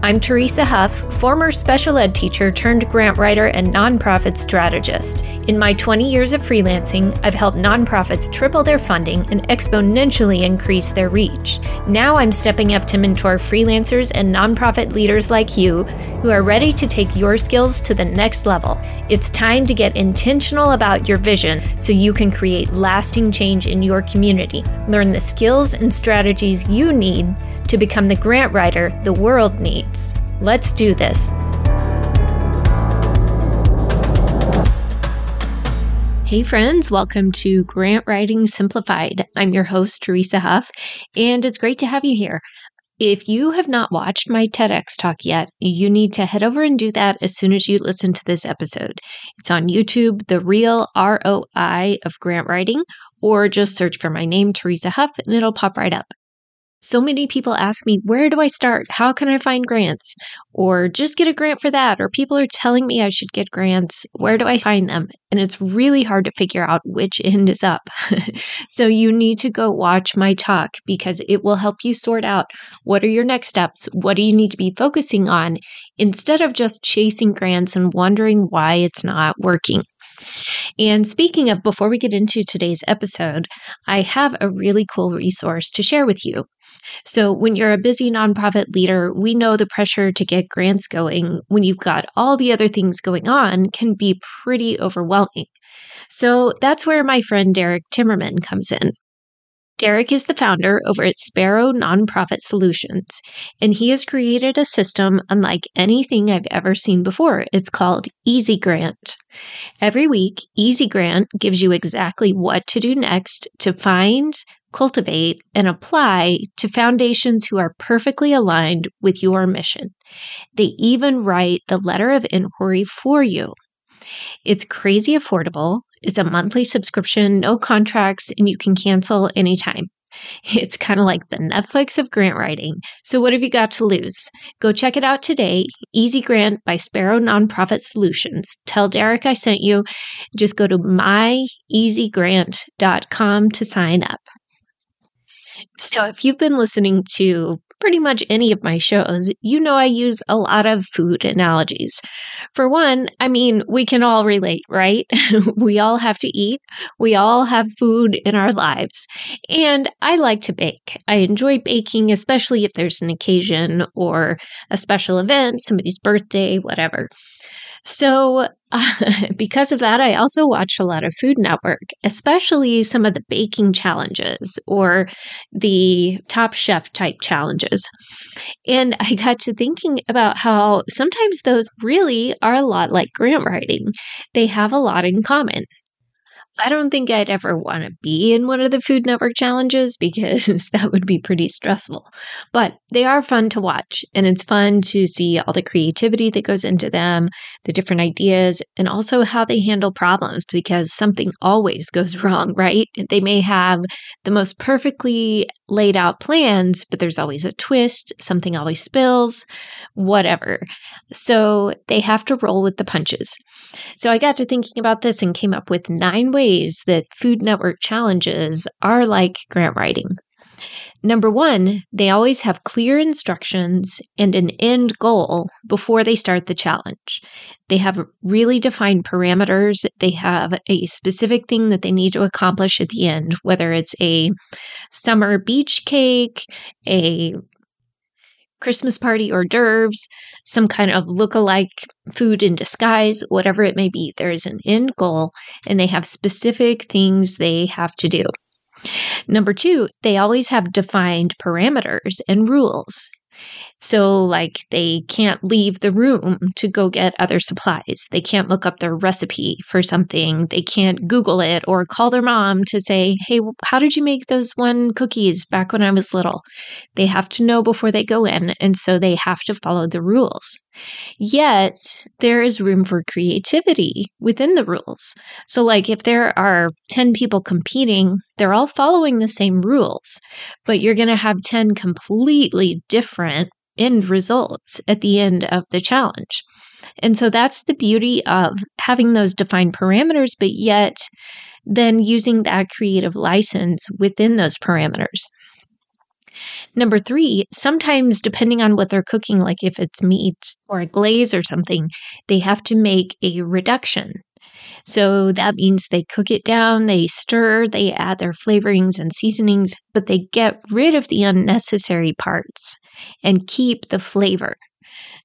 I'm Teresa Huff, former special ed teacher turned grant writer and nonprofit strategist. In my 20 years of freelancing, I've helped nonprofits triple their funding and exponentially increase their reach. Now I'm stepping up to mentor freelancers and nonprofit leaders like you who are ready to take your skills to the next level. It's time to get intentional about your vision so you can create lasting change in your community. Learn the skills and strategies you need to become the grant writer the world needs. Let's do this. Hey, friends, welcome to Grant Writing Simplified. I'm your host, Teresa Huff, and it's great to have you here. If you have not watched my TEDx talk yet, you need to head over and do that as soon as you listen to this episode. It's on YouTube, The Real ROI of Grant Writing, or just search for my name, Teresa Huff, and it'll pop right up. So many people ask me, where do I start? How can I find grants? Or just get a grant for that. Or people are telling me I should get grants. Where do I find them? And it's really hard to figure out which end is up. so you need to go watch my talk because it will help you sort out what are your next steps? What do you need to be focusing on instead of just chasing grants and wondering why it's not working. And speaking of, before we get into today's episode, I have a really cool resource to share with you. So, when you're a busy nonprofit leader, we know the pressure to get grants going when you've got all the other things going on can be pretty overwhelming. So, that's where my friend Derek Timmerman comes in. Derek is the founder over at Sparrow Nonprofit Solutions, and he has created a system unlike anything I've ever seen before. It's called Easy Grant. Every week, Easy Grant gives you exactly what to do next to find, cultivate, and apply to foundations who are perfectly aligned with your mission. They even write the letter of inquiry for you. It's crazy affordable. It's a monthly subscription, no contracts, and you can cancel anytime. It's kind of like the Netflix of grant writing. So, what have you got to lose? Go check it out today. Easy Grant by Sparrow Nonprofit Solutions. Tell Derek I sent you. Just go to myeasygrant.com to sign up. So, if you've been listening to pretty much any of my shows, you know I use a lot of food analogies. For one, I mean, we can all relate, right? we all have to eat, we all have food in our lives. And I like to bake. I enjoy baking, especially if there's an occasion or a special event, somebody's birthday, whatever. So, uh, because of that, I also watch a lot of Food Network, especially some of the baking challenges or the Top Chef type challenges. And I got to thinking about how sometimes those really are a lot like grant writing, they have a lot in common. I don't think I'd ever want to be in one of the Food Network challenges because that would be pretty stressful. But they are fun to watch, and it's fun to see all the creativity that goes into them, the different ideas, and also how they handle problems because something always goes wrong, right? They may have the most perfectly laid out plans, but there's always a twist, something always spills, whatever. So they have to roll with the punches. So I got to thinking about this and came up with nine ways that Food Network challenges are like grant writing. Number one, they always have clear instructions and an end goal before they start the challenge. They have really defined parameters. They have a specific thing that they need to accomplish at the end, whether it's a summer beach cake, a Christmas party hors d'oeuvres, some kind of look-alike food in disguise, whatever it may be. There is an end goal and they have specific things they have to do. Number two, they always have defined parameters and rules. So, like, they can't leave the room to go get other supplies. They can't look up their recipe for something. They can't Google it or call their mom to say, Hey, how did you make those one cookies back when I was little? They have to know before they go in. And so they have to follow the rules. Yet, there is room for creativity within the rules. So, like, if there are 10 people competing, they're all following the same rules, but you're going to have 10 completely different end results at the end of the challenge. And so that's the beauty of having those defined parameters, but yet then using that creative license within those parameters. Number three, sometimes depending on what they're cooking, like if it's meat or a glaze or something, they have to make a reduction. So that means they cook it down, they stir, they add their flavorings and seasonings, but they get rid of the unnecessary parts and keep the flavor.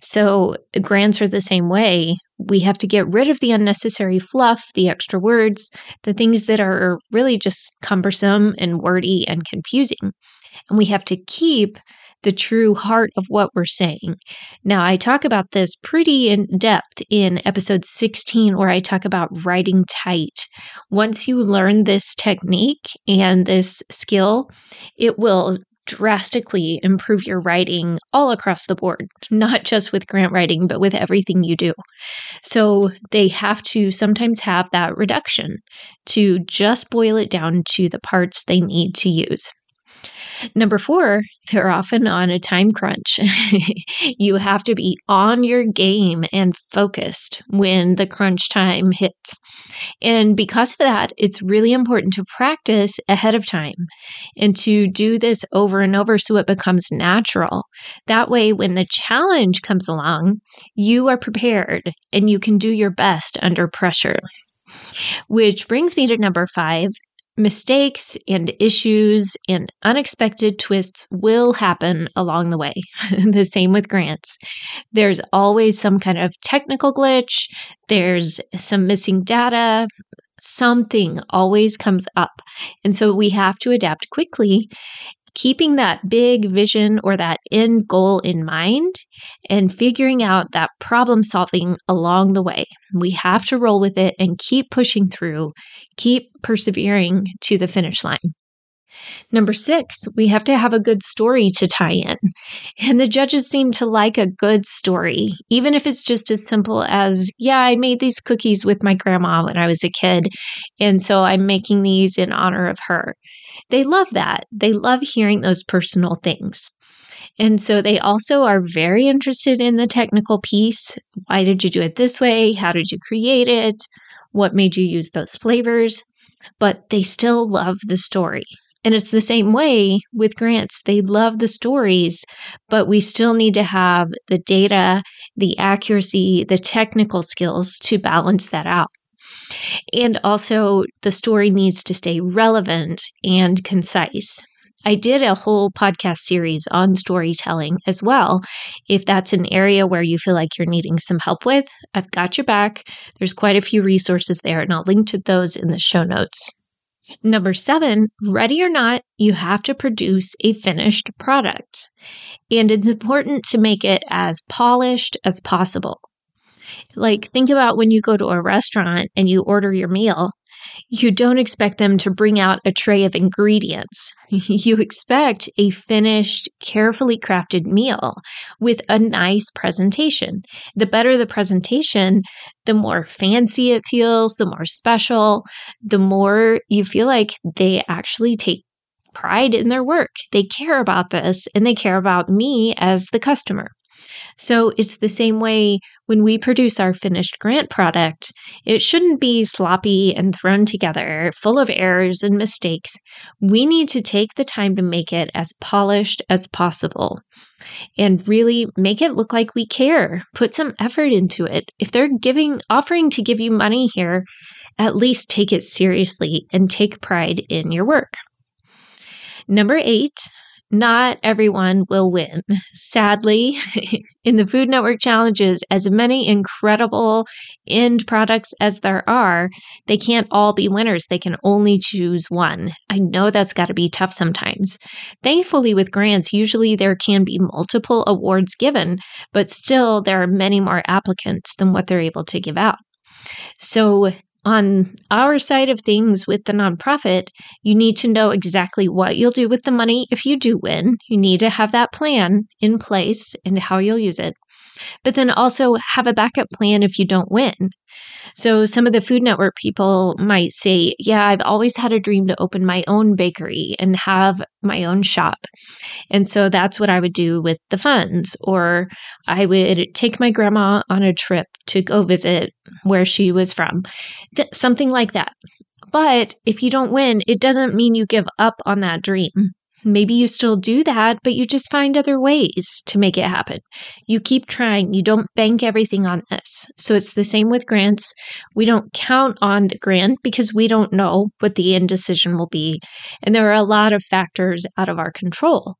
So grants are the same way. We have to get rid of the unnecessary fluff, the extra words, the things that are really just cumbersome and wordy and confusing. And we have to keep the true heart of what we're saying. Now, I talk about this pretty in depth in episode 16, where I talk about writing tight. Once you learn this technique and this skill, it will drastically improve your writing all across the board, not just with grant writing, but with everything you do. So they have to sometimes have that reduction to just boil it down to the parts they need to use. Number four, they're often on a time crunch. you have to be on your game and focused when the crunch time hits. And because of that, it's really important to practice ahead of time and to do this over and over so it becomes natural. That way, when the challenge comes along, you are prepared and you can do your best under pressure. Which brings me to number five mistakes and issues and unexpected twists will happen along the way. the same with grants. There's always some kind of technical glitch, there's some missing data, something always comes up. And so we have to adapt quickly keeping that big vision or that end goal in mind and figuring out that problem solving along the way. We have to roll with it and keep pushing through, keep persevering to the finish line. Number six, we have to have a good story to tie in. And the judges seem to like a good story, even if it's just as simple as, yeah, I made these cookies with my grandma when I was a kid. And so I'm making these in honor of her. They love that. They love hearing those personal things. And so they also are very interested in the technical piece. Why did you do it this way? How did you create it? What made you use those flavors? But they still love the story. And it's the same way with grants. They love the stories, but we still need to have the data, the accuracy, the technical skills to balance that out. And also, the story needs to stay relevant and concise. I did a whole podcast series on storytelling as well. If that's an area where you feel like you're needing some help with, I've got your back. There's quite a few resources there, and I'll link to those in the show notes. Number seven, ready or not, you have to produce a finished product. And it's important to make it as polished as possible. Like, think about when you go to a restaurant and you order your meal. You don't expect them to bring out a tray of ingredients. You expect a finished, carefully crafted meal with a nice presentation. The better the presentation, the more fancy it feels, the more special, the more you feel like they actually take pride in their work. They care about this and they care about me as the customer. So it's the same way when we produce our finished grant product. It shouldn't be sloppy and thrown together, full of errors and mistakes. We need to take the time to make it as polished as possible and really make it look like we care. Put some effort into it. If they're giving offering to give you money here, at least take it seriously and take pride in your work. Number 8, not everyone will win. Sadly, in the Food Network challenges, as many incredible end products as there are, they can't all be winners. They can only choose one. I know that's got to be tough sometimes. Thankfully, with grants, usually there can be multiple awards given, but still there are many more applicants than what they're able to give out. So on our side of things with the nonprofit, you need to know exactly what you'll do with the money if you do win. You need to have that plan in place and how you'll use it. But then also have a backup plan if you don't win. So, some of the Food Network people might say, Yeah, I've always had a dream to open my own bakery and have my own shop. And so that's what I would do with the funds. Or I would take my grandma on a trip to go visit where she was from, Th- something like that. But if you don't win, it doesn't mean you give up on that dream. Maybe you still do that, but you just find other ways to make it happen. You keep trying. You don't bank everything on this. So it's the same with grants. We don't count on the grant because we don't know what the end decision will be. And there are a lot of factors out of our control.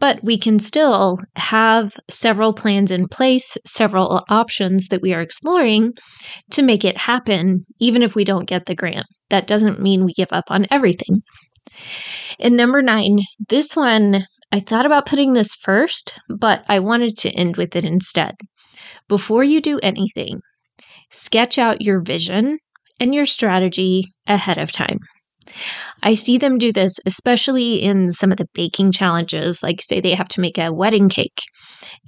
But we can still have several plans in place, several options that we are exploring to make it happen, even if we don't get the grant. That doesn't mean we give up on everything. And number nine, this one, I thought about putting this first, but I wanted to end with it instead. Before you do anything, sketch out your vision and your strategy ahead of time. I see them do this, especially in some of the baking challenges, like say they have to make a wedding cake.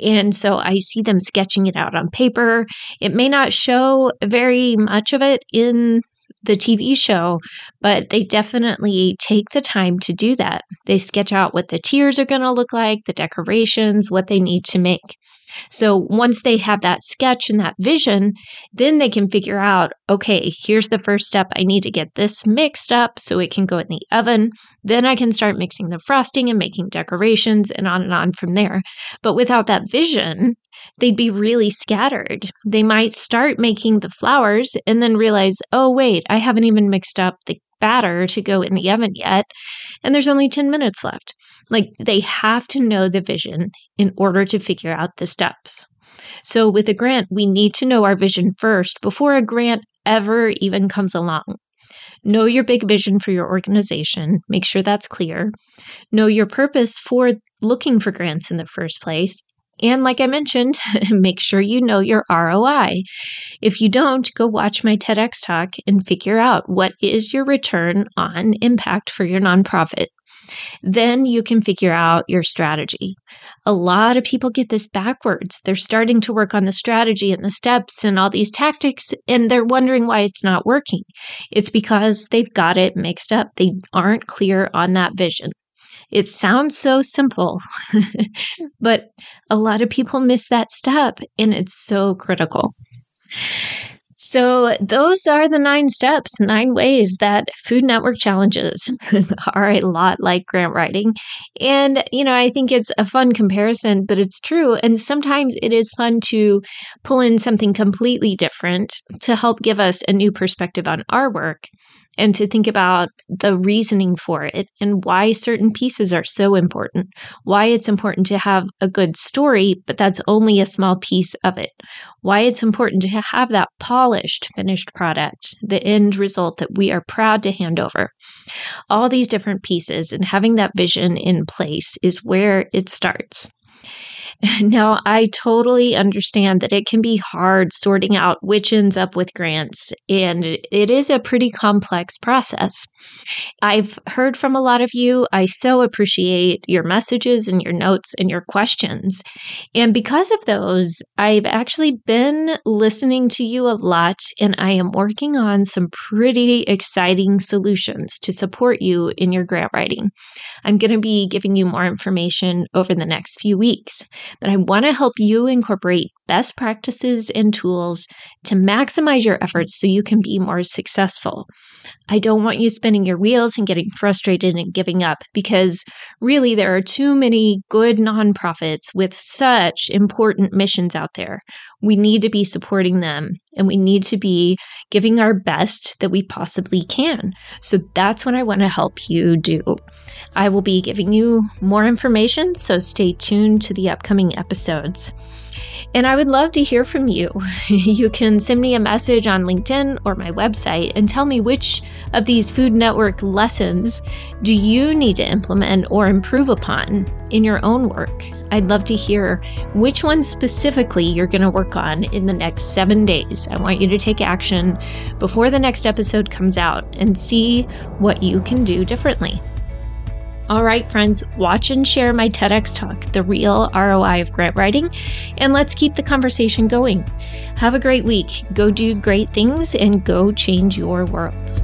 And so I see them sketching it out on paper. It may not show very much of it in the TV show, but they definitely take the time to do that. They sketch out what the tiers are going to look like, the decorations, what they need to make. So once they have that sketch and that vision, then they can figure out okay, here's the first step. I need to get this mixed up so it can go in the oven. Then I can start mixing the frosting and making decorations and on and on from there. But without that vision, they'd be really scattered. They might start making the flowers and then realize, oh, wait, I haven't even mixed up the batter to go in the oven yet, and there's only 10 minutes left. Like they have to know the vision in order to figure out the steps. So with a grant, we need to know our vision first before a grant ever even comes along. Know your big vision for your organization, make sure that's clear. Know your purpose for looking for grants in the first place, and like I mentioned, make sure you know your ROI. If you don't, go watch my TEDx talk and figure out what is your return on impact for your nonprofit. Then you can figure out your strategy. A lot of people get this backwards. They're starting to work on the strategy and the steps and all these tactics, and they're wondering why it's not working. It's because they've got it mixed up. They aren't clear on that vision. It sounds so simple, but a lot of people miss that step, and it's so critical. So, those are the nine steps, nine ways that Food Network challenges are a lot like grant writing. And, you know, I think it's a fun comparison, but it's true. And sometimes it is fun to pull in something completely different to help give us a new perspective on our work and to think about the reasoning for it and why certain pieces are so important, why it's important to have a good story, but that's only a small piece of it, why it's important to have that polished finished product, the end result that we are proud to hand over. All these different pieces and having that vision in place is where it starts. Now, I totally understand that it can be hard sorting out which ends up with grants, and it is a pretty complex process. I've heard from a lot of you. I so appreciate your messages and your notes and your questions. And because of those, I've actually been listening to you a lot, and I am working on some pretty exciting solutions to support you in your grant writing. I'm going to be giving you more information over the next few weeks. But I want to help you incorporate best practices and tools to maximize your efforts so you can be more successful. I don't want you spinning your wheels and getting frustrated and giving up because really there are too many good nonprofits with such important missions out there. We need to be supporting them and we need to be giving our best that we possibly can. So that's what I want to help you do. I will be giving you more information, so stay tuned to the upcoming episodes. And I would love to hear from you. you can send me a message on LinkedIn or my website and tell me which of these Food Network lessons do you need to implement or improve upon in your own work. I'd love to hear which one specifically you're going to work on in the next seven days. I want you to take action before the next episode comes out and see what you can do differently. All right, friends, watch and share my TEDx talk, The Real ROI of Grant Writing, and let's keep the conversation going. Have a great week. Go do great things and go change your world.